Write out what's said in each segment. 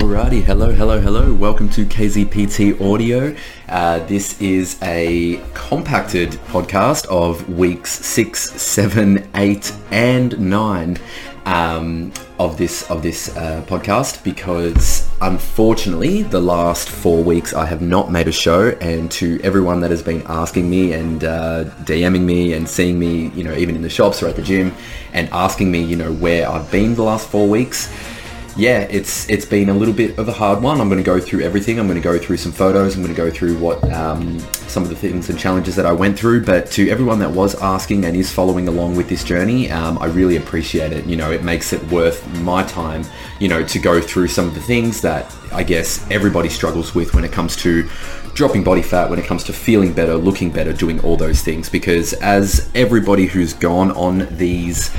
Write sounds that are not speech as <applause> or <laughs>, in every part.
Alrighty, hello, hello, hello. Welcome to KZPT Audio. Uh, this is a compacted podcast of weeks six, seven, eight, and nine um, of this of this uh, podcast because unfortunately the last four weeks I have not made a show, and to everyone that has been asking me and uh, DMing me and seeing me, you know, even in the shops or at the gym, and asking me, you know, where I've been the last four weeks yeah, it's it's been a little bit of a hard one. I'm going to go through everything. I'm going to go through some photos. I'm going to go through what um, some of the things and challenges that I went through. But to everyone that was asking and is following along with this journey, um, I really appreciate it. You know, it makes it worth my time. You know, to go through some of the things that I guess everybody struggles with when it comes to dropping body fat, when it comes to feeling better, looking better, doing all those things. Because as everybody who's gone on these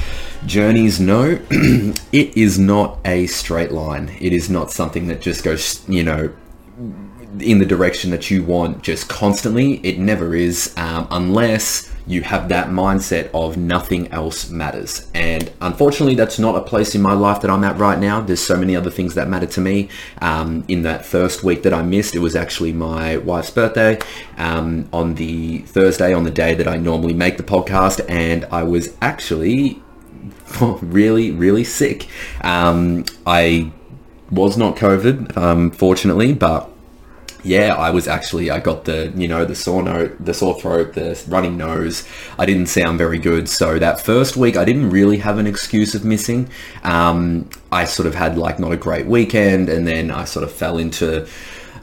journeys no <clears throat> it is not a straight line. It is not something that just goes you know in the direction that you want just constantly. It never is um, unless you have that mindset of nothing else matters. And unfortunately that's not a place in my life that i'm at right now. There's so many other things that matter to me. Um, in that first week that i missed it was actually my wife's birthday um, on the thursday on the day that i normally make the podcast. And i was actually <laughs> really, really sick. Um, I was not COVID, um, fortunately, but yeah, I was actually I got the you know the sore note, the sore throat, the running nose. I didn't sound very good. So that first week, I didn't really have an excuse of missing. Um, I sort of had like not a great weekend, and then I sort of fell into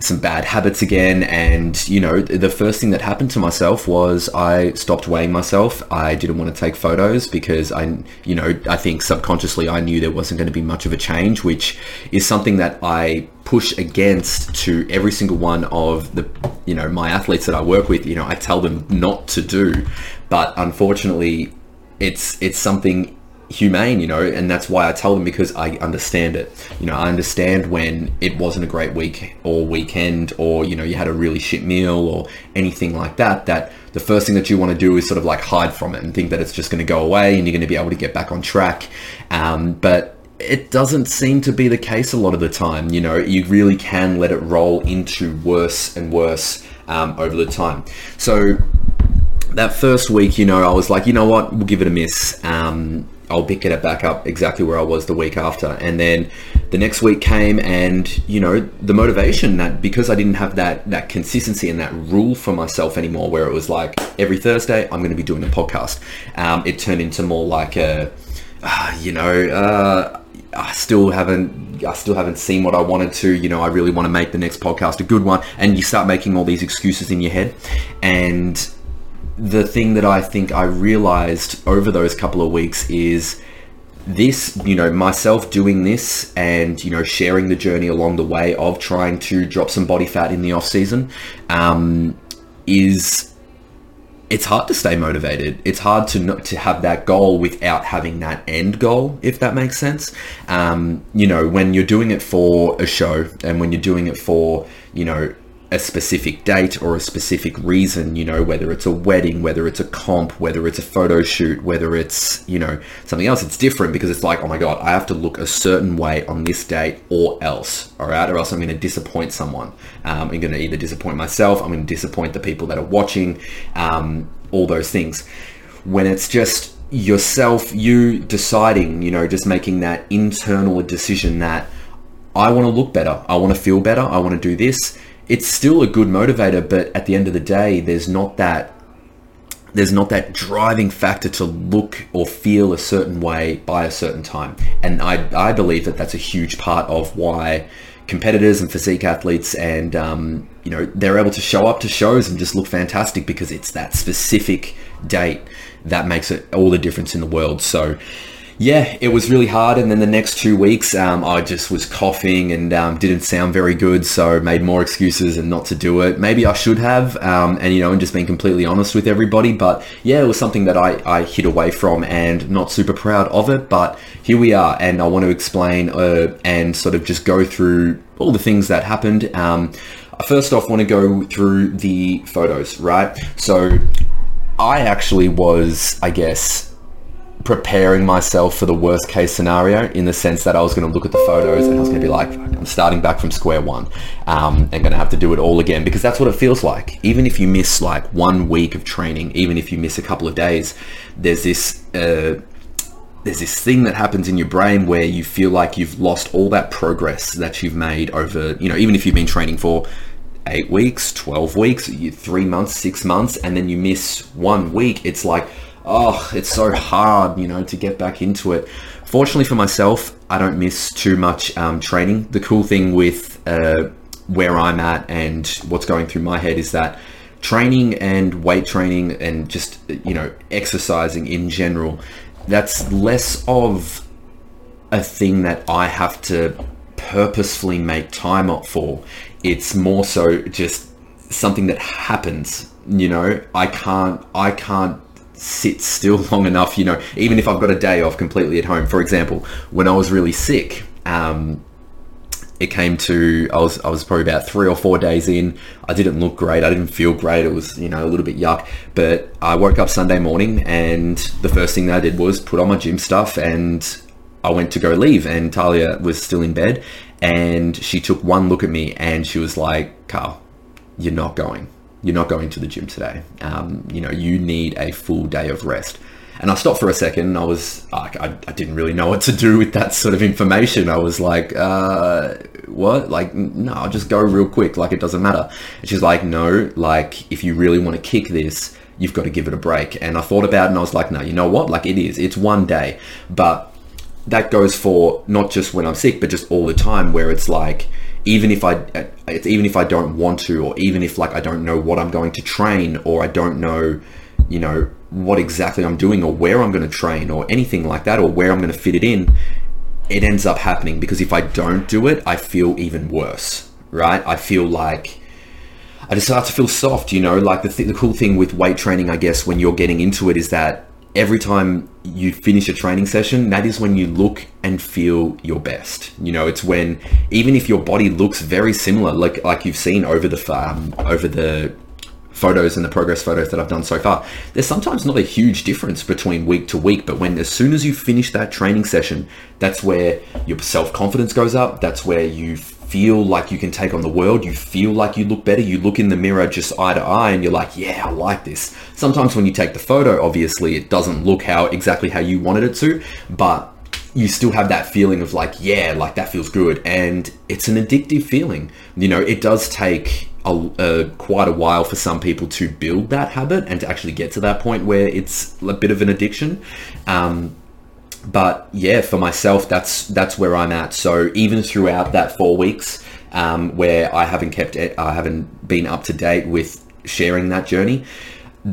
some bad habits again. And, you know, the first thing that happened to myself was I stopped weighing myself. I didn't want to take photos because I, you know, I think subconsciously I knew there wasn't going to be much of a change, which is something that I push against to every single one of the, you know, my athletes that I work with. You know, I tell them not to do, but unfortunately, it's it's something humane, you know, and that's why I tell them because I understand it. You know, I understand when it wasn't a great week or weekend or, you know, you had a really shit meal or anything like that, that the first thing that you want to do is sort of like hide from it and think that it's just going to go away and you're going to be able to get back on track. Um, but it doesn't seem to be the case a lot of the time. You know, you really can let it roll into worse and worse um, over the time. So that first week, you know, I was like, you know what, we'll give it a miss. Um, I'll pick it back up exactly where I was the week after. And then the next week came and, you know, the motivation that because I didn't have that, that consistency and that rule for myself anymore, where it was like every Thursday, I'm going to be doing a podcast. Um, it turned into more like a, uh, you know, uh, I still haven't I still haven't seen what I wanted to. You know, I really want to make the next podcast a good one. And you start making all these excuses in your head. And the thing that I think I realized over those couple of weeks is this, you know, myself doing this and, you know, sharing the journey along the way of trying to drop some body fat in the off season um, is it's hard to stay motivated. It's hard to not, to have that goal without having that end goal, if that makes sense. Um, you know, when you're doing it for a show and when you're doing it for, you know, a specific date or a specific reason, you know, whether it's a wedding, whether it's a comp, whether it's a photo shoot, whether it's, you know, something else, it's different because it's like, oh my God, I have to look a certain way on this date or else, all right? Or else I'm going to disappoint someone. Um, I'm going to either disappoint myself, I'm going to disappoint the people that are watching, um, all those things. When it's just yourself, you deciding, you know, just making that internal decision that I want to look better, I want to feel better, I want to do this it's still a good motivator, but at the end of the day, there's not that there's not that driving factor to look or feel a certain way by a certain time. And I, I believe that that's a huge part of why competitors and physique athletes and, um, you know, they're able to show up to shows and just look fantastic because it's that specific date that makes it all the difference in the world. So, yeah, it was really hard. And then the next two weeks, um, I just was coughing and um, didn't sound very good. So made more excuses and not to do it. Maybe I should have, um, and you know, and just being completely honest with everybody. But yeah, it was something that I, I hid away from and not super proud of it. But here we are, and I want to explain uh, and sort of just go through all the things that happened. Um, first off, want to go through the photos, right? So I actually was, I guess, preparing myself for the worst case scenario in the sense that I was going to look at the photos and I was going to be like, I'm starting back from square one um, and going to have to do it all again because that's what it feels like. Even if you miss like one week of training, even if you miss a couple of days, there's this. Uh, there's this thing that happens in your brain where you feel like you've lost all that progress that you've made over, you know, even if you've been training for eight weeks, 12 weeks, three months, six months, and then you miss one week, it's like, oh, it's so hard, you know, to get back into it. Fortunately for myself, I don't miss too much um, training. The cool thing with uh, where I'm at and what's going through my head is that training and weight training and just, you know, exercising in general, that's less of a thing that I have to purposefully make time up for. It's more so just something that happens. You know, I can't I can't sit still <laughs> long enough, you know, even if I've got a day off completely at home. For example, when I was really sick, um, it came to I was I was probably about three or four days in. I didn't look great. I didn't feel great. It was you know a little bit yuck. But I woke up Sunday morning and the first thing that I did was put on my gym stuff and I went to go leave. And Talia was still in bed and she took one look at me and she was like, "Carl, you're not going." You're not going to the gym today. Um, you know, you need a full day of rest. And I stopped for a second. I was, I, I didn't really know what to do with that sort of information. I was like, uh, what? Like, no, I'll just go real quick. Like, it doesn't matter. And she's like, no, like, if you really want to kick this, you've got to give it a break. And I thought about it and I was like, no, you know what? Like, it is. It's one day. But that goes for not just when I'm sick, but just all the time where it's like, even if I even if I don't want to or even if like I don't know what I'm going to train or I don't know you know what exactly I'm doing or where I'm going to train or anything like that or where I'm going to fit it in it ends up happening. Because if I don't do it I feel even worse right? I feel like I just start to feel soft you know? Like the, th- the cool thing with weight training I guess when you're getting into it is that every time you finish a training session, that is when you look and feel your best. You know, it's when even if your body looks very similar, like like you've seen over the um, over the photos and the progress photos that I've done so far, there's sometimes not a huge difference between week to week, but when as soon as you finish that training session, that's where your self confidence goes up. That's where you feel like you can take on the world. You feel like you look better. You look in the mirror just eye to eye and you're like, yeah, I like this. Sometimes when you take the photo, obviously it doesn't look how exactly how you wanted it to, but you still have that feeling of like, yeah, like that feels good. And it's an addictive feeling. You know, it does take a, a, quite a while for some people to build that habit and to actually get to that point where it's a bit of an addiction. Um, but yeah, for myself, that's that's where I'm at. So even throughout that four weeks, um, where I haven't kept it, I haven't been up to date with sharing that journey.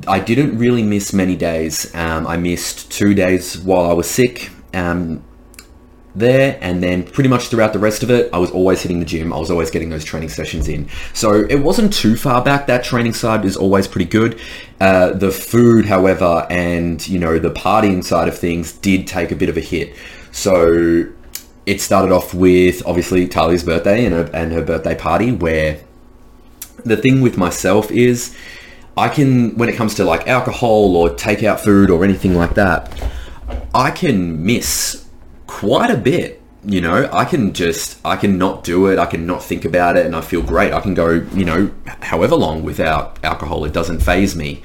I didn't really miss many days. Um, I missed two days while I was sick. Um, there and then pretty much throughout the rest of it i was always hitting the gym. I was always getting those training sessions in. So it wasn't too far back. That training side is always pretty good. Uh, the food however and you know the partying side of things did take a bit of a hit. So it started off with obviously Talia's birthday and her, and her birthday party where the thing with myself is I can when it comes to like alcohol or takeout food or anything like that I can miss quite a bit. You know, I can just, I can not do it. I can not think about it and I feel great. I can go, you know, however long without alcohol. It doesn't faze me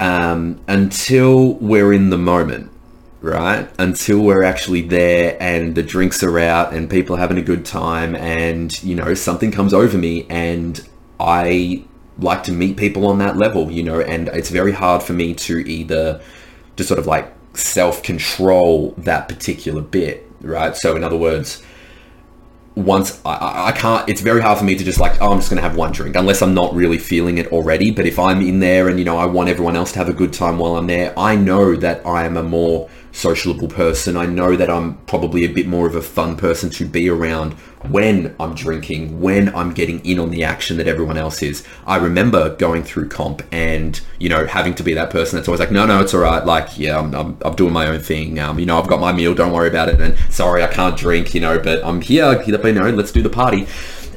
um, until we're in the moment, right? Until we're actually there and the drinks are out and people are having a good time and, you know, something comes over me and I like to meet people on that level, you know, and it's very hard for me to either just sort of like self control that particular bit, right? So, in other words, once I, I can't, it's very hard for me to just like, oh, I'm just going to have one drink unless I'm not really feeling it already. But if I'm in there and, you know, I want everyone else to have a good time while I'm there, I know that I am a more sociable person. I know that I'm probably a bit more of a fun person to be around when I'm drinking, when I'm getting in on the action that everyone else is. I remember going through comp and, you know, having to be that person that's always like, no, no, it's all right. Like, yeah, I'm, I'm, I'm doing my own thing. Um, you know, I've got my meal. Don't worry about it. And sorry, I can't drink, you know, but I'm here. You know, let's do the party.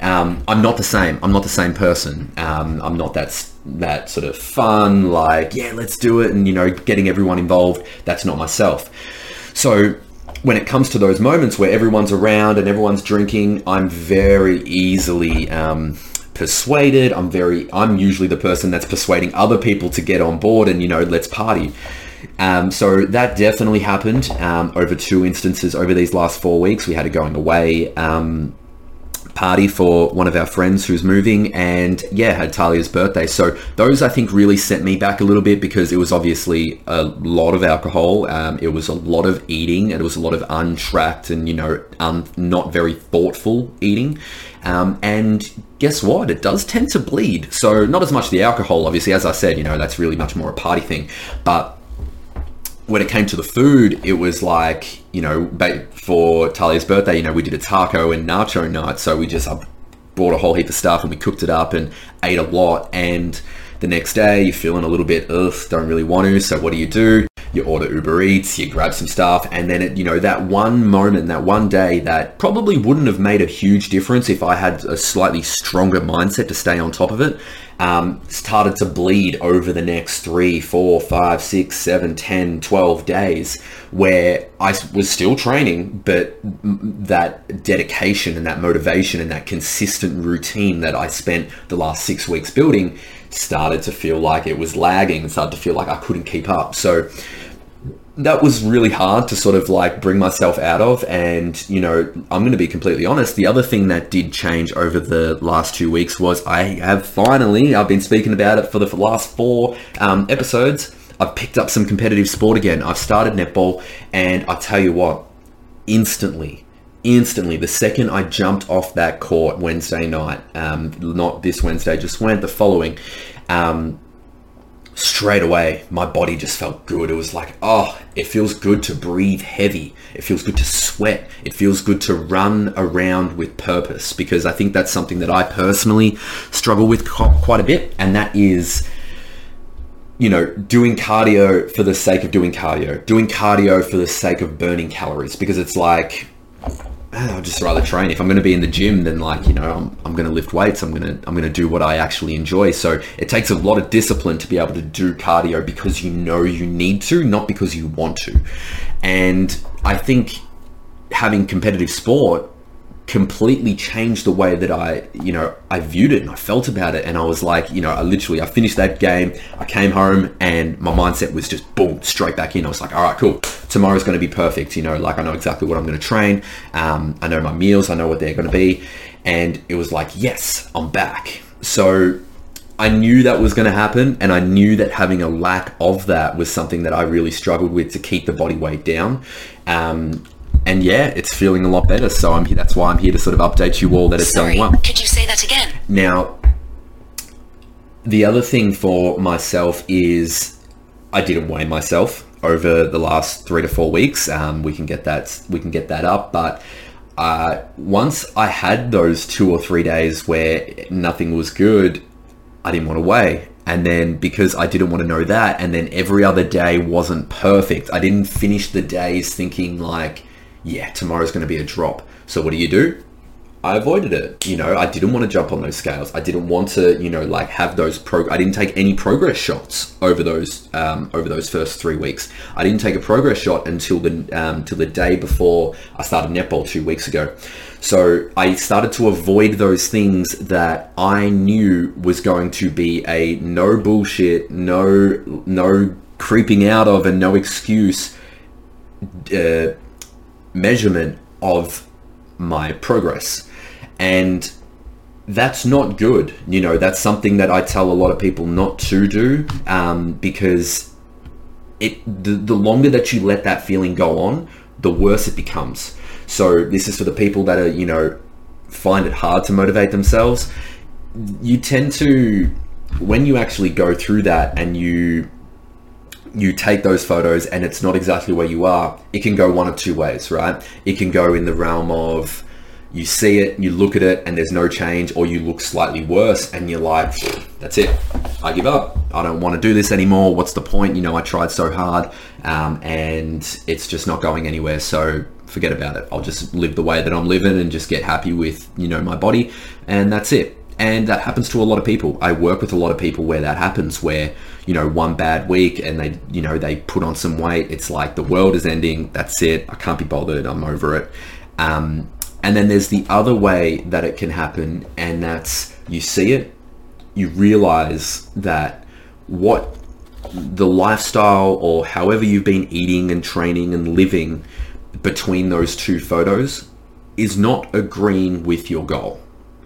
Um, I'm not the same. I'm not the same person. Um, I'm not that that sort of fun, like, yeah, let's do it, and, you know, getting everyone involved. That's not myself. So when it comes to those moments where everyone's around and everyone's drinking, I'm very easily um, persuaded. I'm very, I'm usually the person that's persuading other people to get on board and, you know, let's party. Um, so that definitely happened um, over two instances over these last four weeks. We had a going away um, party for one of our friends who's moving and yeah had Talia's birthday. So those I think really set me back a little bit because it was obviously a lot of alcohol. Um, it was a lot of eating. And it was a lot of untracked and you know um, not very thoughtful eating. Um, and guess what? It does tend to bleed. So not as much the alcohol obviously. As I said you know that's really much more a party thing. But when it came to the food, it was like, you know, for Talia's birthday, you know, we did a taco and nacho night. So we just bought a whole heap of stuff and we cooked it up and ate a lot. And the next day, you're feeling a little bit, ugh, don't really want to. So what do you do? You order Uber Eats, you grab some stuff, and then it, you know, that one moment, that one day that probably wouldn't have made a huge difference if I had a slightly stronger mindset to stay on top of it um, started to bleed over the next three, four, five, six, seven, 10, 12 days where I was still training, but that dedication and that motivation and that consistent routine that I spent the last six weeks building started to feel like it was lagging and started to feel like I couldn't keep up. So that was really hard to sort of like bring myself out of. And, you know, I'm going to be completely honest. The other thing that did change over the last two weeks was I have finally, I've been speaking about it for the last four um, episodes. I've picked up some competitive sport again. I've started netball and I tell you what, instantly, instantly, the second I jumped off that court Wednesday night, um, not this Wednesday, just went the following, um, straight away my body just felt good. It was like oh it feels good to breathe heavy. It feels good to sweat. It feels good to run around with purpose because i think that's something that i personally struggle with quite a bit and that is you know doing cardio for the sake of doing cardio doing cardio for the sake of burning calories because it's like I'd just rather train. If I'm going to be in the gym, then like you know, I'm, I'm going to lift weights. I'm going to I'm going to do what I actually enjoy. So it takes a lot of discipline to be able to do cardio because you know you need to, not because you want to. And I think having competitive sport completely changed the way that I, you know, I viewed it and I felt about it. And I was like, you know, I literally, I finished that game. I came home and my mindset was just boom, straight back in. I was like, all right, cool. Tomorrow's going to be perfect. You know, like I know exactly what I'm going to train. Um, I know my meals. I know what they're going to be. And it was like, yes, I'm back. So I knew that was going to happen, and I knew that having a lack of that was something that I really struggled with to keep the body weight down. Um, and yeah, it's feeling a lot better. So I'm here. That's why I'm here to sort of update you all that it's Sorry, going well. Could you say that again? Now, the other thing for myself is I didn't weigh myself over the last three to four weeks. Um, we can get that. We can get that up, but. Uh, once I had those two or three days where nothing was good, I didn't want to weigh. And then because I didn't want to know that, and then every other day wasn't perfect, I didn't finish the days thinking like, yeah, tomorrow's going to be a drop. So what do you do? I avoided it. You know, I didn't want to jump on those scales. I didn't want to, you know, like have those pro. I didn't take any progress shots over those um, over those first three weeks. I didn't take a progress shot until the um, till the day before I started netball two weeks ago. So I started to avoid those things that I knew was going to be a no bullshit, no no creeping out of, and no excuse. Uh, measurement of my progress. And that's not good. You know, that's something that I tell a lot of people not to do um, because it the, the longer that you let that feeling go on, the worse it becomes. So this is for the people that are, you know, find it hard to motivate themselves. You tend to, when you actually go through that and you you take those photos and it's not exactly where you are, it can go one of two ways, right? It can go in the realm of you see it, you look at it, and there's no change, or you look slightly worse and you're like, that's it, I give up. I don't want to do this anymore. What's the point? You know, I tried so hard um, and it's just not going anywhere. So forget about it. I'll just live the way that I'm living and just get happy with, you know, my body and that's it. And that happens to a lot of people. I work with a lot of people where that happens, where, you know, one bad week and they, you know, they put on some weight. It's like the world is ending. That's it. I can't be bothered. I'm over it. Um, and then there's the other way that it can happen, and that's you see it, you realize that what the lifestyle or however you've been eating and training and living between those two photos is not agreeing with your goal.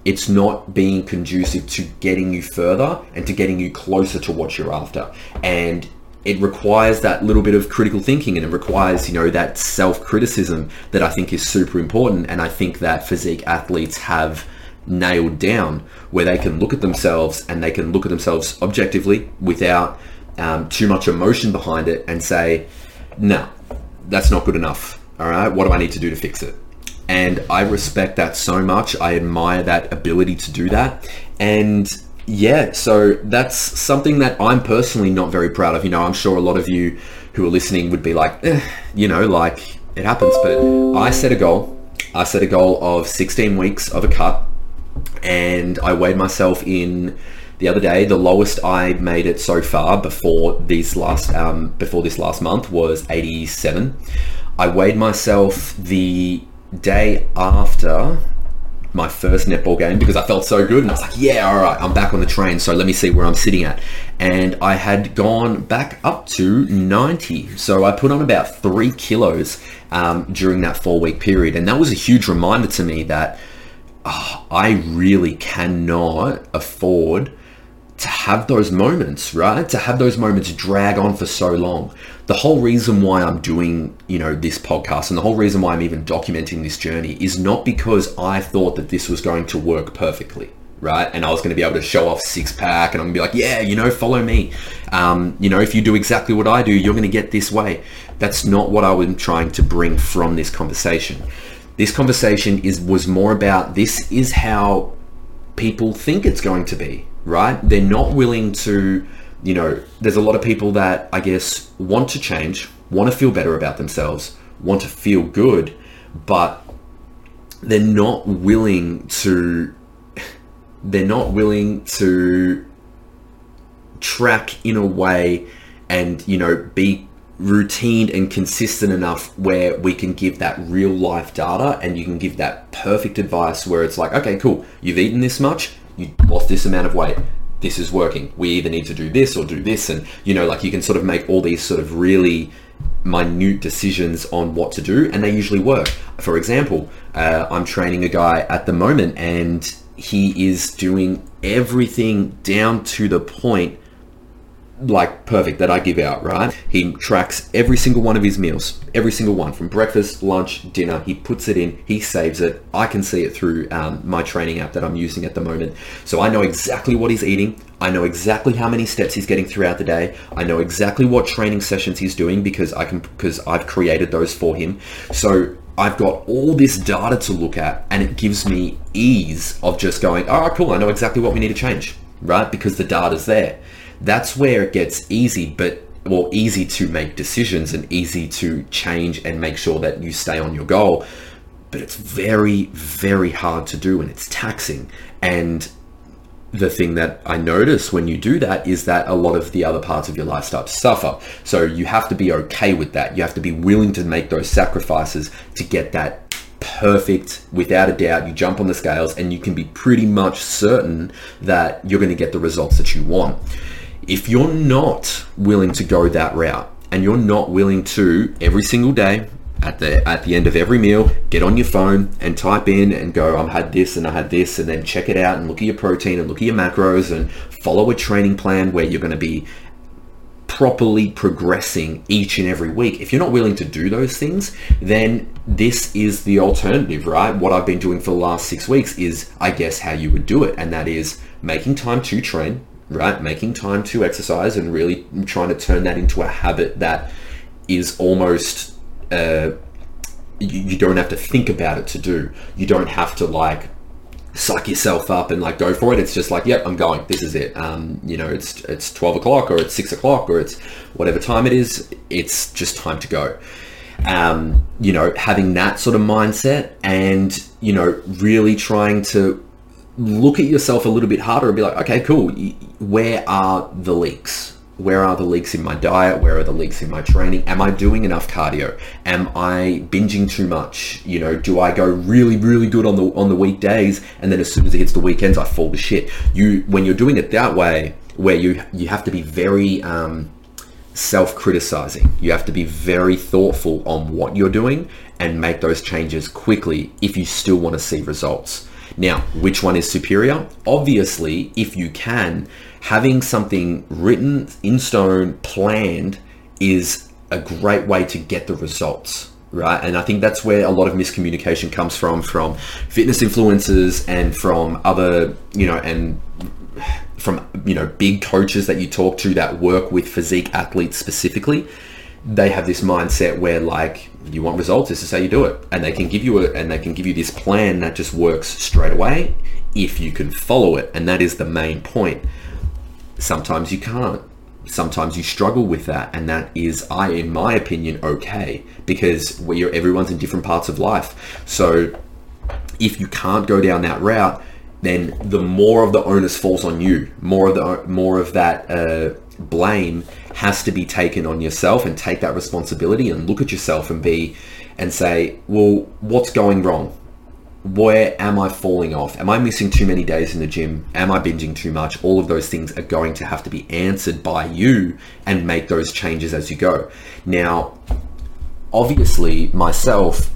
It's not being conducive to getting you further and to getting you closer to what you're after. And it requires that little bit of critical thinking and it requires, you know, that self-criticism that I think is super important. And I think that physique athletes have nailed down where they can look at themselves and they can look at themselves objectively without um, too much emotion behind it and say, no, that's not good enough. All right, what do I need to do to fix it? And I respect that so much. I admire that ability to do that. And yeah, so that's something that I'm personally not very proud of. You know, I'm sure a lot of you who are listening would be like, eh, you know, like it happens. But I set a goal. I set a goal of 16 weeks of a cut and I weighed myself in the other day. The lowest I made it so far before these last um, before this last month was 87. I weighed myself the day after my first netball game because I felt so good and I was like, yeah, all right, I'm back on the train. So let me see where I'm sitting at. And I had gone back up to 90. So I put on about three kilos um, during that four week period. And that was a huge reminder to me that oh, I really cannot afford to have those moments, right? To have those moments drag on for so long. The whole reason why I'm doing, you know, this podcast and the whole reason why I'm even documenting this journey is not because I thought that this was going to work perfectly, right? And I was going to be able to show off six pack and I'm going to be like, yeah, you know, follow me. Um, you know, if you do exactly what I do, you're going to get this way. That's not what I was trying to bring from this conversation. This conversation is was more about this is how people think it's going to be, right? They're not willing to, you know, there's a lot of people that I guess want to change, want to feel better about themselves, want to feel good, but they're not willing to <laughs> they're not willing to track in a way and you know be routine and consistent enough where we can give that real life data and you can give that perfect advice where it's like, okay, cool, you've eaten this much, you lost this amount of weight, this is working. We either need to do this or do this. And, you know, like you can sort of make all these sort of really minute decisions on what to do and they usually work. For example, uh, I'm training a guy at the moment and he is doing everything down to the point like perfect that I give out, right? He tracks every single one of his meals, every single one from breakfast, lunch, dinner. He puts it in, he saves it. I can see it through um, my training app that I'm using at the moment. So I know exactly what he's eating. I know exactly how many steps he's getting throughout the day. I know exactly what training sessions he's doing because I can because I've created those for him. So I've got all this data to look at and it gives me ease of just going, all right, cool, I know exactly what we need to change, right? Because the data's there that's where it gets easy, but well, easy to make decisions and easy to change and make sure that you stay on your goal. But it's very, very hard to do and it's taxing. And the thing that I notice when you do that is that a lot of the other parts of your life start to suffer. So you have to be okay with that. You have to be willing to make those sacrifices to get that perfect without a doubt. You jump on the scales and you can be pretty much certain that you're going to get the results that you want if you're not willing to go that route and you're not willing to every single day at the at the end of every meal get on your phone and type in and go I've had this and I had this and then check it out and look at your protein and look at your macros and follow a training plan where you're going to be properly progressing each and every week. If you're not willing to do those things then this is the alternative right? What I've been doing for the last 6 weeks is I guess how you would do it and that is making time to train right? Making time to exercise and really trying to turn that into a habit that is almost, uh, you, you don't have to think about it to do. You don't have to like suck yourself up and like go for it. It's just like, yep, I'm going. This is it. Um, you know, it's it's 12 o'clock or it's six o'clock or it's whatever time it is. It's just time to go. Um, you know, having that sort of mindset and you know, really trying to look at yourself a little bit harder and be like, okay, cool. Where are the leaks? Where are the leaks in my diet? Where are the leaks in my training? Am I doing enough cardio? Am I binging too much? You know, do I go really, really good on the on the weekdays and then as soon as it hits the weekends, I fall to shit? You when you're doing it that way, where you you have to be very um, self-criticizing. You have to be very thoughtful on what you're doing and make those changes quickly if you still want to see results. Now, which one is superior? Obviously, if you can, having something written in stone, planned, is a great way to get the results right and i think that's where a lot of miscommunication comes from from fitness influencers and from other you know and from you know big coaches that you talk to that work with physique athletes specifically they have this mindset where like you want results this is how you do it. And they can give you a and they can give you this plan that just works straight away if you can follow it. And that is the main point. Sometimes you can't. Sometimes you struggle with that. And that is i in my opinion okay. Because we're everyone's in different parts of life. So if you can't go down that route then the more of the onus falls on you. More of the more of that uh, blame has to be taken on yourself and take that responsibility and look at yourself and be and say, well, what's going wrong? Where am I falling off? Am I missing too many days in the gym? Am I binging too much? All of those things are going to have to be answered by you and make those changes as you go. Now, obviously, myself,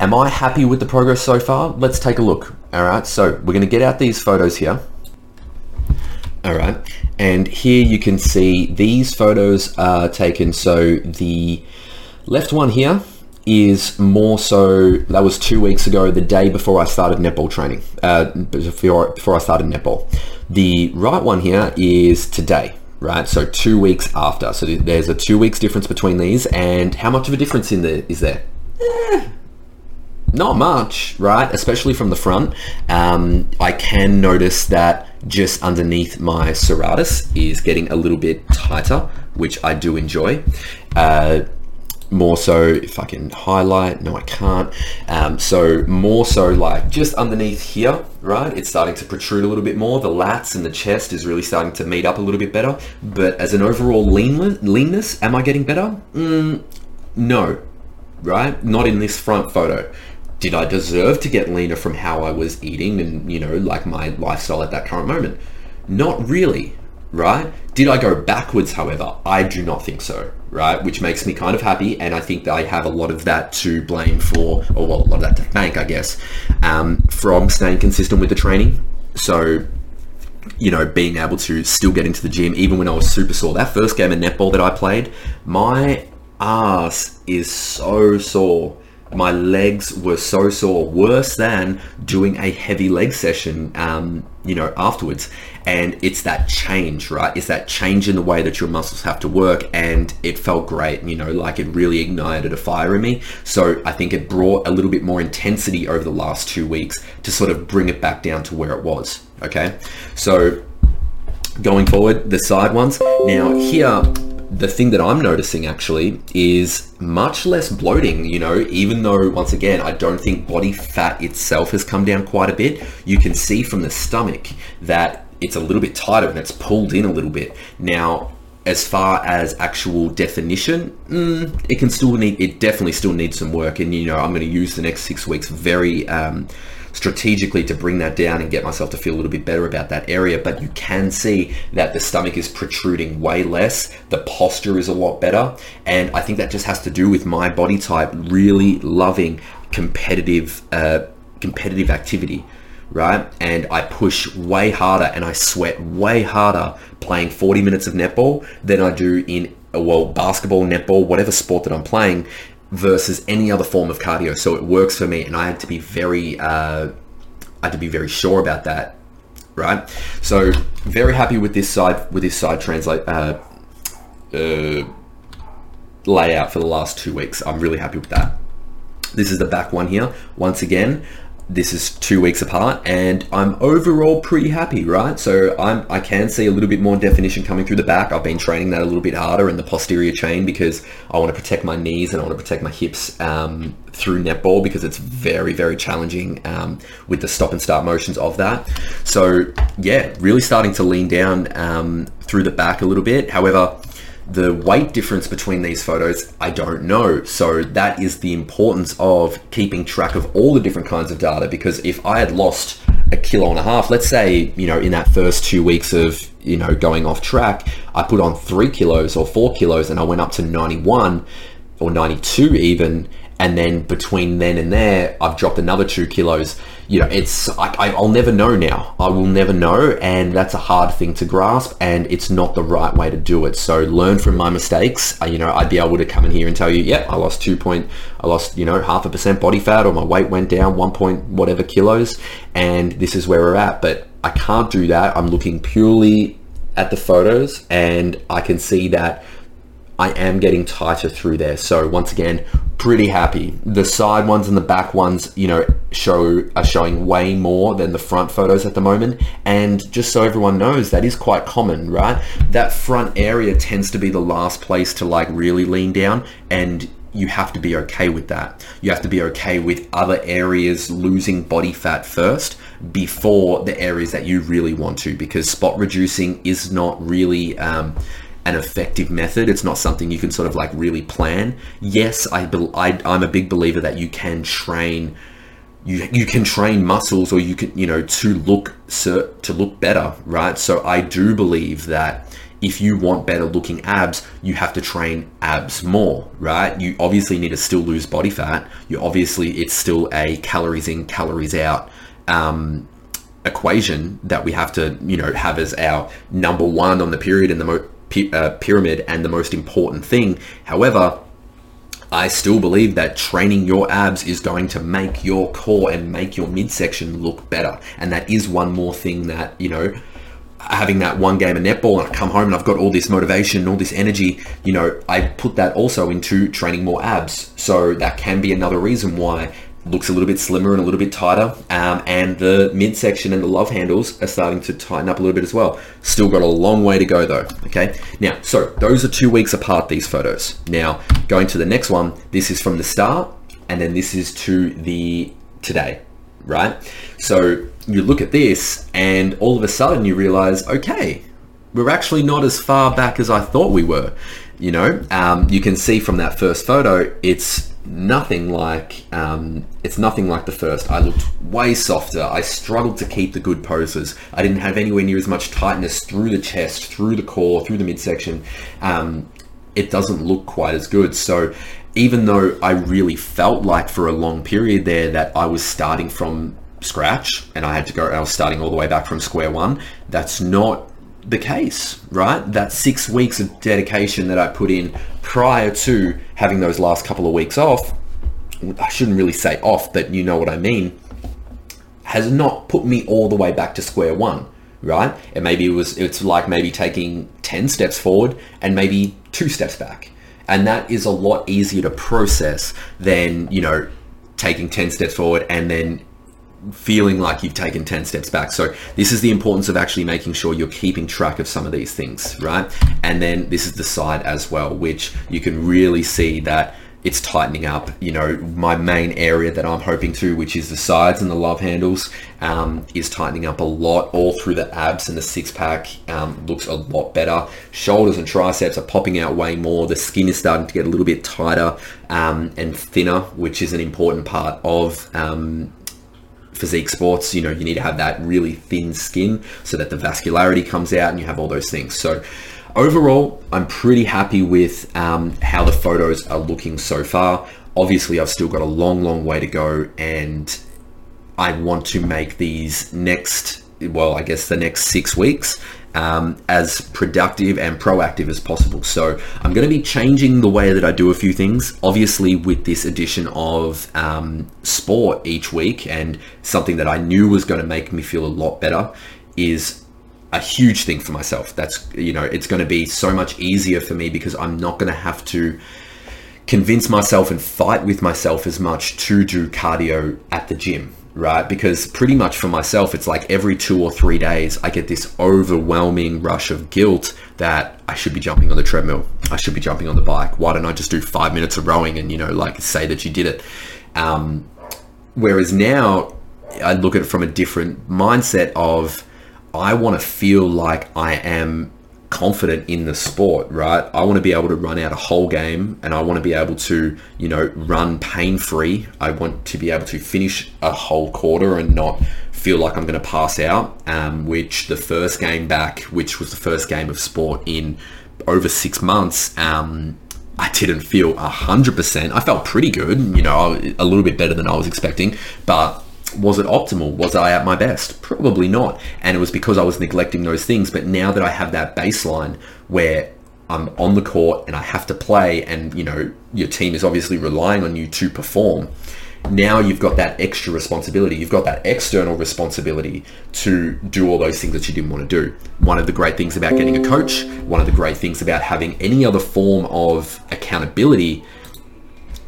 am I happy with the progress so far? Let's take a look. All right, so we're going to get out these photos here. All right, and here you can see these photos are taken. So the left one here is more so, that was two weeks ago, the day before I started netball training, uh, before, before I started netball. The right one here is today, right? So two weeks after. So there's a two weeks difference between these and how much of a difference in there is there? Eh, not much, right? Especially from the front. Um, I can notice that just underneath my serratus is getting a little bit tighter, which I do enjoy. Uh, more so if I can highlight, no I can't. Um, so more so like just underneath here, right? It's starting to protrude a little bit more. The lats and the chest is really starting to meet up a little bit better. But as an overall lean leanness, am I getting better? Mm, no, right? Not in this front photo did I deserve to get leaner from how I was eating and, you know, like my lifestyle at that current moment? Not really, right? Did I go backwards, however? I do not think so, right? Which makes me kind of happy. And I think that I have a lot of that to blame for, or well, a lot of that to thank, I guess, um, from staying consistent with the training. So, you know, being able to still get into the gym, even when I was super sore. That first game of netball that I played, my ass is so sore my legs were so sore, worse than doing a heavy leg session, um, you know, afterwards. And it's that change, right? It's that change in the way that your muscles have to work. And it felt great, you know, like it really ignited a fire in me. So I think it brought a little bit more intensity over the last two weeks to sort of bring it back down to where it was. Okay. So going forward, the side ones. Now here, the thing that I'm noticing actually is much less bloating, you know, even though once again, I don't think body fat itself has come down quite a bit. You can see from the stomach that it's a little bit tighter and it's pulled in a little bit. Now, as far as actual definition, mm, it can still need, it definitely still needs some work. And, you know, I'm going to use the next six weeks very, um, strategically to bring that down and get myself to feel a little bit better about that area. But you can see that the stomach is protruding way less. The posture is a lot better. And I think that just has to do with my body type really loving competitive, uh, competitive activity right? And I push way harder and I sweat way harder playing 40 minutes of netball than I do in well basketball, netball, whatever sport that I'm playing versus any other form of cardio. So it works for me, and I had to be very, uh, I had to be very sure about that, right? So very happy with this side with this side translate uh, uh, layout for the last two weeks. I'm really happy with that. This is the back one here. Once again, this is two weeks apart and I'm overall pretty happy, right? So I'm, I can see a little bit more definition coming through the back. I've been training that a little bit harder in the posterior chain because I want to protect my knees and I want to protect my hips um, through netball because it's very, very challenging um, with the stop and start motions of that. So yeah, really starting to lean down um, through the back a little bit. However, the weight difference between these photos, I don't know. So that is the importance of keeping track of all the different kinds of data because if I had lost a kilo and a half, let's say, you know, in that first two weeks of, you know, going off track, I put on three kilos or four kilos and I went up to 91 or 92 even, and then between then and there i've dropped another two kilos. You know it's I, will never know now. I will never know. And that's a hard thing to grasp and it's not the right way to do it. So learn from my mistakes. Uh, you know i'd be able to come in here and tell you yeah i lost two point i lost you know half a percent body fat or my weight went down one point whatever kilos and this is where we're at. But i can't do that. I'm looking purely at the photos and i can see that I am getting tighter through there. So once again, pretty happy. The side ones and the back ones, you know, show are showing way more than the front photos at the moment. And just so everyone knows, that is quite common, right? That front area tends to be the last place to like really lean down and you have to be okay with that. You have to be okay with other areas losing body fat first before the areas that you really want to because spot reducing is not really um, an effective method. It's not something you can sort of like really plan. Yes, I, I I'm a big believer that you can train you you can train muscles or you can you know to look to look better, right? So I do believe that if you want better looking abs, you have to train abs more, right? You obviously need to still lose body fat. You obviously it's still a calories in, calories out um, equation that we have to you know have as our number one on the period and the uh, pyramid and the most important thing. However, I still believe that training your abs is going to make your core and make your midsection look better. And that is one more thing that, you know, having that one game of netball and I come home and I've got all this motivation, and all this energy, you know, I put that also into training more abs. So that can be another reason why looks a little bit slimmer and a little bit tighter um, and the midsection and the love handles are starting to tighten up a little bit as well. Still got a long way to go though okay? Now so those are two weeks apart these photos. Now going to the next one this is from the start and then this is to the today right? So you look at this and all of a sudden you realize okay we're actually not as far back as I thought we were you know? Um, you can see from that first photo it's nothing like um, it's nothing like the first. I looked way softer. I struggled to keep the good poses. I didn't have anywhere near as much tightness through the chest, through the core, through the midsection. Um, it doesn't look quite as good. So even though I really felt like for a long period there that I was starting from scratch and I had to go, I was starting all the way back from square one. That's not the case, right? That six weeks of dedication that I put in prior to having those last couple of weeks off, I shouldn't really say off, but you know what I mean, has not put me all the way back to square one, right? And maybe it was, it's like maybe taking 10 steps forward and maybe two steps back. And that is a lot easier to process than, you know, taking 10 steps forward and then feeling like you've taken 10 steps back. So this is the importance of actually making sure you're keeping track of some of these things, right? And then this is the side as well, which you can really see that it's tightening up. You know, my main area that I'm hoping to, which is the sides and the love handles, um, is tightening up a lot all through the abs and the six pack um, looks a lot better. Shoulders and triceps are popping out way more. The skin is starting to get a little bit tighter um, and thinner, which is an important part of um, physique sports, you know, you need to have that really thin skin so that the vascularity comes out and you have all those things. So overall, I'm pretty happy with um, how the photos are looking so far. Obviously, I've still got a long, long way to go and I want to make these next, well, I guess the next six weeks um, as productive and proactive as possible. So I'm going to be changing the way that I do a few things, obviously with this addition of um, sport each week and something that I knew was going to make me feel a lot better is a huge thing for myself. That's, you know, it's going to be so much easier for me because I'm not going to have to convince myself and fight with myself as much to do cardio at the gym right? Because pretty much for myself, it's like every two or three days, I get this overwhelming rush of guilt that I should be jumping on the treadmill. I should be jumping on the bike. Why don't I just do five minutes of rowing and, you know, like say that you did it? Um, whereas now I look at it from a different mindset of I want to feel like I am confident in the sport, right? I want to be able to run out a whole game and I want to be able to, you know, run pain free. I want to be able to finish a whole quarter and not feel like I'm going to pass out, um, which the first game back, which was the first game of sport in over six months, um, I didn't feel 100%. I felt pretty good, you know, a little bit better than I was expecting, but was it optimal? Was I at my best? Probably not. And it was because I was neglecting those things. But now that I have that baseline where I'm on the court and I have to play, and you know, your team is obviously relying on you to perform. Now you've got that extra responsibility. You've got that external responsibility to do all those things that you didn't want to do. One of the great things about getting a coach, one of the great things about having any other form of accountability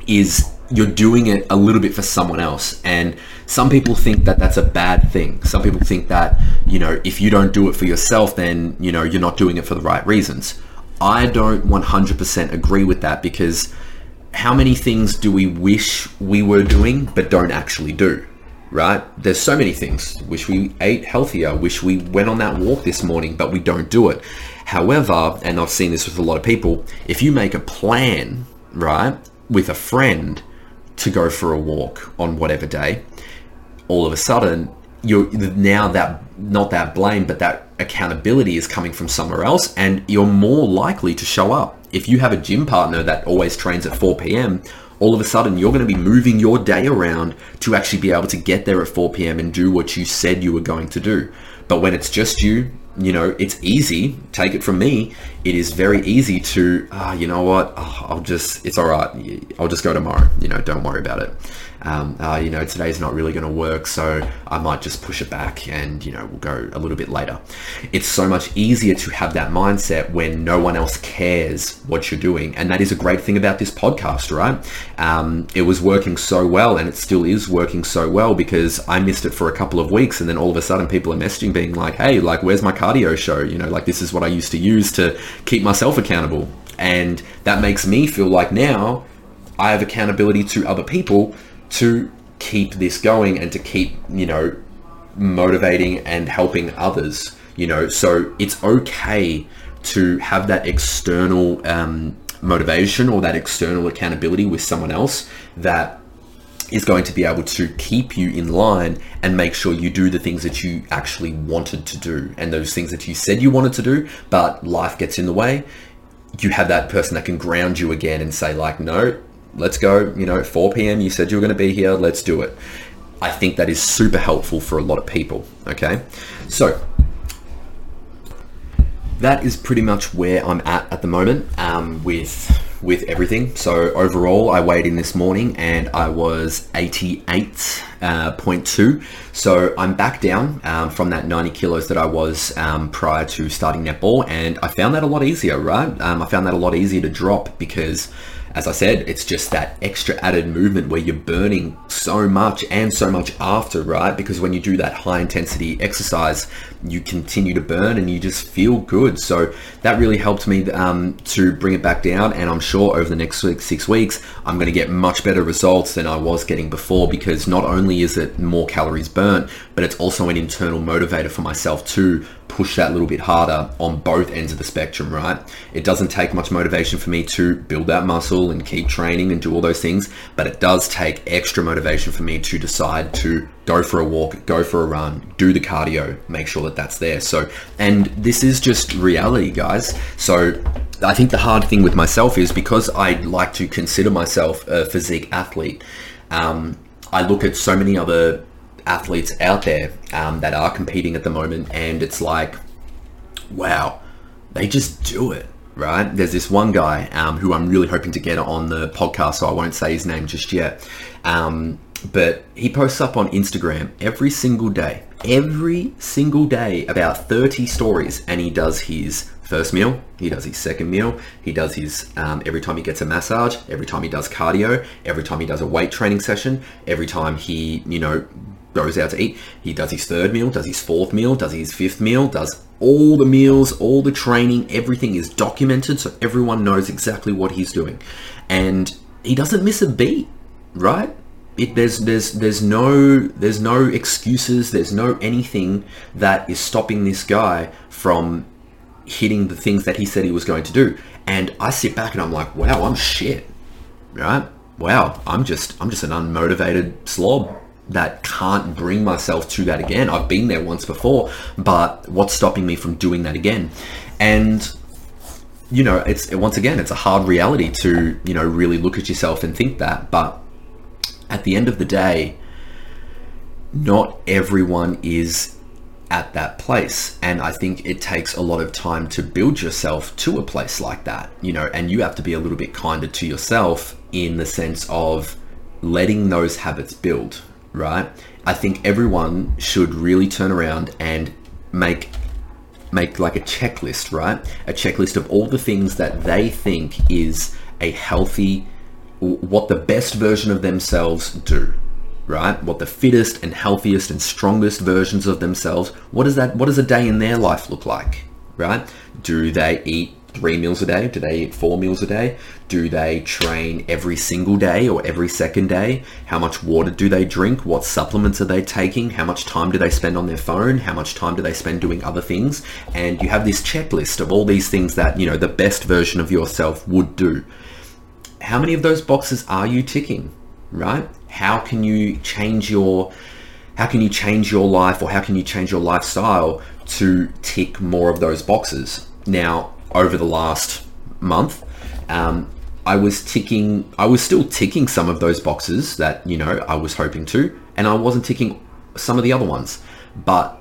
is you're doing it a little bit for someone else. And some people think that that's a bad thing. Some people think that, you know, if you don't do it for yourself, then, you know, you're not doing it for the right reasons. I don't 100% agree with that because how many things do we wish we were doing but don't actually do? Right? There's so many things. Wish we ate healthier. Wish we went on that walk this morning, but we don't do it. However, and I've seen this with a lot of people, if you make a plan, right, with a friend to go for a walk on whatever day, all of a sudden you're now that not that blame but that accountability is coming from somewhere else and you're more likely to show up. If you have a gym partner that always trains at 4 p.m all of a sudden you're going to be moving your day around to actually be able to get there at 4 p.m and do what you said you were going to do. But when it's just you you know it's easy. Take it from me. It is very easy to ah you know what? Oh, i'll just it's all right. I'll just go tomorrow. You know don't worry about it um, uh, you know, today's not really going to work, so I might just push it back and, you know, we'll go a little bit later. It's so much easier to have that mindset when no one else cares what you're doing. And that is a great thing about this podcast, right? Um, it was working so well and it still is working so well because I missed it for a couple of weeks and then all of a sudden people are messaging being like, hey, like, where's my cardio show? You know, like, this is what I used to use to keep myself accountable. And that makes me feel like now I have accountability to other people to keep this going and to keep, you know, motivating and helping others, you know. So it's okay to have that external um, motivation or that external accountability with someone else that is going to be able to keep you in line and make sure you do the things that you actually wanted to do and those things that you said you wanted to do, but life gets in the way. You have that person that can ground you again and say, like, no, let's go, you know, 4 p.m. You said you were going to be here, let's do it. I think that is super helpful for a lot of people. Okay. So that is pretty much where I'm at at the moment um, with with everything. So overall, I weighed in this morning and I was 88.2. Uh, so I'm back down um, from that 90 kilos that I was um, prior to starting netball, and I found that a lot easier. Right? Um, I found that a lot easier to drop because as I said, it's just that extra added movement where you're burning so much and so much after, right? Because when you do that high intensity exercise, you continue to burn and you just feel good. So that really helped me um, to bring it back down. And I'm sure over the next six weeks, I'm going to get much better results than I was getting before because not only is it more calories burnt, but it's also an internal motivator for myself to push that little bit harder on both ends of the spectrum, right? It doesn't take much motivation for me to build that muscle and keep training and do all those things, but it does take extra motivation for me to decide to go for a walk, go for a run, do the cardio, make sure that that's there. So, and this is just reality, guys. So, I think the hard thing with myself is because I like to consider myself a physique athlete. Um, I look at so many other athletes out there um, that are competing at the moment, and it's like, wow, they just do it, right? There's this one guy um, who I'm really hoping to get on the podcast, so I won't say his name just yet. Um, but he posts up on Instagram every single day, every single day, about 30 stories, and he does his first meal, he does his second meal, he does his um, every time he gets a massage, every time he does cardio, every time he does a weight training session, every time he, you know, goes out to eat, he does his third meal, does his fourth meal, does his fifth meal, does all the meals, all the training, everything is documented so everyone knows exactly what he's doing. And he doesn't miss a beat, right? It, there's there's there's no there's no excuses there's no anything that is stopping this guy from hitting the things that he said he was going to do and i sit back and i'm like wow i'm shit right wow i'm just i'm just an unmotivated slob that can't bring myself to that again i've been there once before but what's stopping me from doing that again and you know it's once again it's a hard reality to you know really look at yourself and think that but at the end of the day, not everyone is at that place. And I think it takes a lot of time to build yourself to a place like that, you know, and you have to be a little bit kinder to yourself in the sense of letting those habits build, right? I think everyone should really turn around and make make like a checklist, right? A checklist of all the things that they think is a healthy what the best version of themselves do right what the fittest and healthiest and strongest versions of themselves what does that what does a day in their life look like right? Do they eat three meals a day? Do they eat four meals a day? Do they train every single day or every second day? How much water do they drink? What supplements are they taking? How much time do they spend on their phone? How much time do they spend doing other things? And you have this checklist of all these things that you know the best version of yourself would do. How many of those boxes are you ticking, right? How can you change your how can you change your life or how can you change your lifestyle to tick more of those boxes? Now, over the last month, um, I was ticking, I was still ticking some of those boxes that, you know, I was hoping to, and I wasn't ticking some of the other ones. But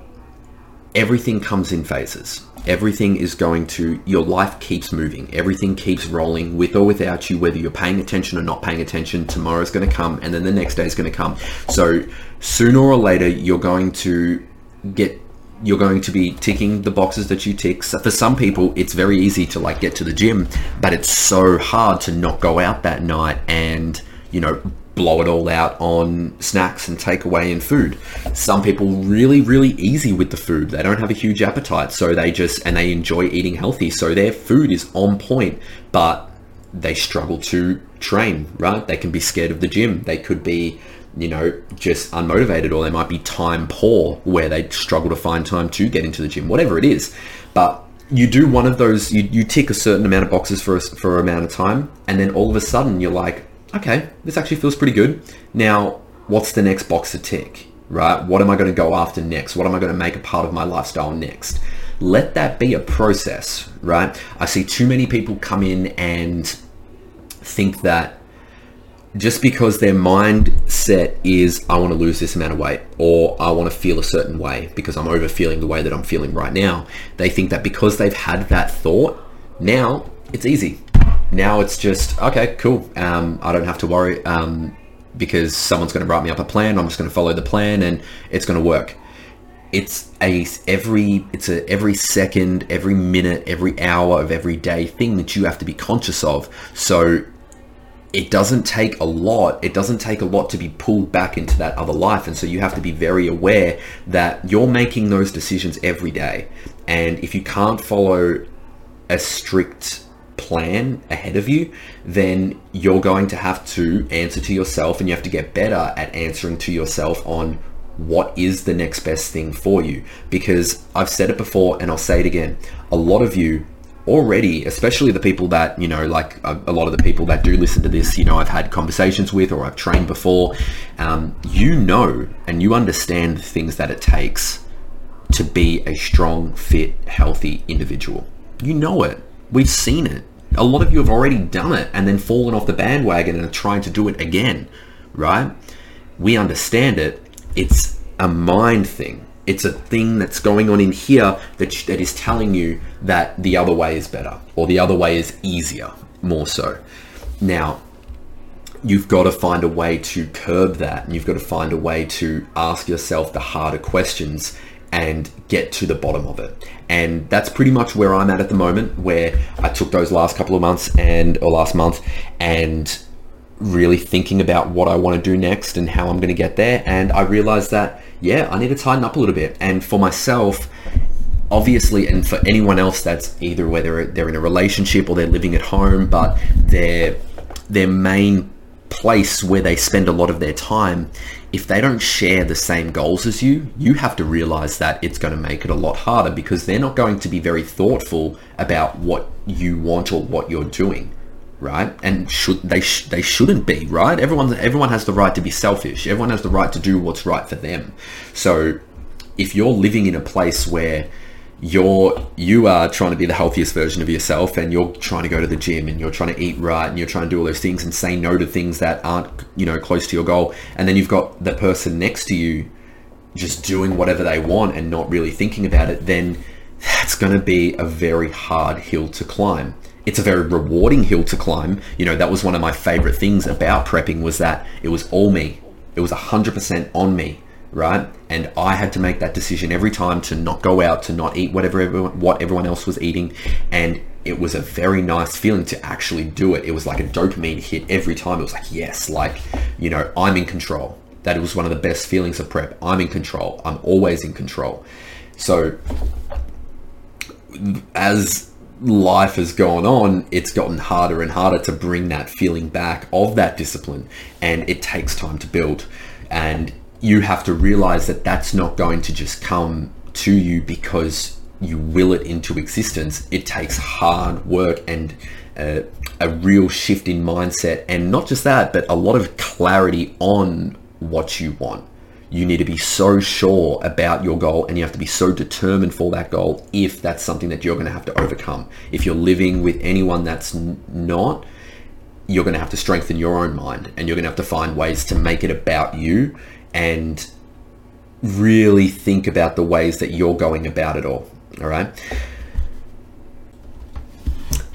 everything comes in phases everything is going to your life keeps moving everything keeps rolling with or without you whether you're paying attention or not paying attention tomorrow's going to come and then the next day is going to come so sooner or later you're going to get you're going to be ticking the boxes that you tick so for some people it's very easy to like get to the gym but it's so hard to not go out that night and you know blow it all out on snacks and takeaway and food. Some people really, really easy with the food. They don't have a huge appetite, so they just and they enjoy eating healthy. So their food is on point, but they struggle to train, right? They can be scared of the gym. They could be, you know, just unmotivated or they might be time poor where they struggle to find time to get into the gym, whatever it is. But you do one of those, you, you tick a certain amount of boxes for a, for an amount of time, and then all of a sudden you're like, okay, this actually feels pretty good. Now, what's the next box to tick, right? What am I going to go after next? What am I going to make a part of my lifestyle next? Let that be a process, right? I see too many people come in and think that just because their mindset is I want to lose this amount of weight or I want to feel a certain way because I'm over feeling the way that I'm feeling right now, they think that because they've had that thought, now it's easy now it's just okay, cool. Um, I don't have to worry um, because someone's going to write me up a plan. I'm just going to follow the plan, and it's going to work. It's a every it's a every second, every minute, every hour of every day thing that you have to be conscious of. So it doesn't take a lot. It doesn't take a lot to be pulled back into that other life. And so you have to be very aware that you're making those decisions every day. And if you can't follow a strict plan ahead of you, then you're going to have to answer to yourself and you have to get better at answering to yourself on what is the next best thing for you. Because I've said it before and I'll say it again. A lot of you already, especially the people that, you know, like a, a, lot of the people that do listen to this, you know, I've had conversations with or I've trained before, um, you know and you understand the things that it takes to be a strong, fit, healthy individual. You know it. We've seen it a lot of you have already done it and then fallen off the bandwagon and are trying to do it again, right? We understand it. It's a mind thing. It's a thing that's going on in here that, that is telling you that the other way is better or the other way is easier, more so. Now, you've got to find a way to curb that and you've got to find a way to ask yourself the harder questions and get to the bottom of it. And that's pretty much where I'm at at the moment, where I took those last couple of months and, or last month, and really thinking about what I want to do next and how I'm going to get there. And I realized that, yeah, I need to tighten up a little bit. And for myself, obviously, and for anyone else that's either whether they're in a relationship or they're living at home, but their their main place where they spend a lot of their time, if they don't share the same goals as you, you have to realize that it's going to make it a lot harder because they're not going to be very thoughtful about what you want or what you're doing right? And should they sh- they shouldn't be, right? Everyone everyone has the right to be selfish. Everyone has the right to do what's right for them. So if you're living in a place where you're you are trying to be the healthiest version of yourself and you're trying to go to the gym and you're trying to eat right and you're trying to do all those things and say no to things that aren't you know close to your goal and then you've got the person next to you just doing whatever they want and not really thinking about it then that's going to be a very hard hill to climb it's a very rewarding hill to climb you know that was one of my favorite things about prepping was that it was all me it was 100% on me right? And I had to make that decision every time to not go out, to not eat whatever everyone, what everyone else was eating, and it was a very nice feeling to actually do it. It was like a dopamine hit every time. It was like, yes, like, you know, I'm in control. That was one of the best feelings of prep. I'm in control. I'm always in control. So as life has gone on, it's gotten harder and harder to bring that feeling back of that discipline. And it takes time to build. And you have to realize that that's not going to just come to you because you will it into existence. It takes hard work and uh, a real shift in mindset. And not just that, but a lot of clarity on what you want. You need to be so sure about your goal and you have to be so determined for that goal if that's something that you're going to have to overcome. If you're living with anyone that's n- not, you're going to have to strengthen your own mind and you're going to have to find ways to make it about you and really think about the ways that you're going about it all. All right.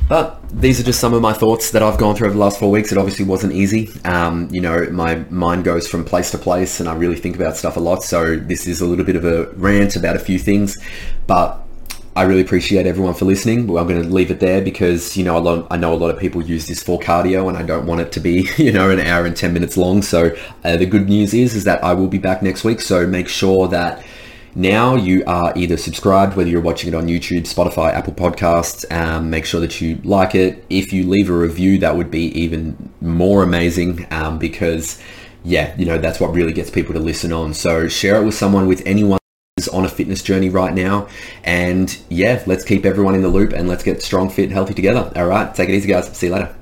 But these are just some of my thoughts that I've gone through over the last four weeks. It obviously wasn't easy. Um, you know, my mind goes from place to place and I really think about stuff a lot. So this is a little bit of a rant about a few things. But I really appreciate everyone for listening. Well, I'm going to leave it there because you know lot. I know a lot of people use this for cardio, and I don't want it to be <laughs> you know an hour and ten minutes long. So uh, the good news is is that I will be back next week. So make sure that now you are either subscribed, whether you're watching it on YouTube, Spotify, Apple Podcasts. Um, make sure that you like it. If you leave a review, that would be even more amazing um, because yeah, you know that's what really gets people to listen on. So share it with someone, with anyone is on a fitness journey right now. And yeah, let's keep everyone in the loop and let's get strong, fit, healthy together. All right. Take it easy, guys. See you later.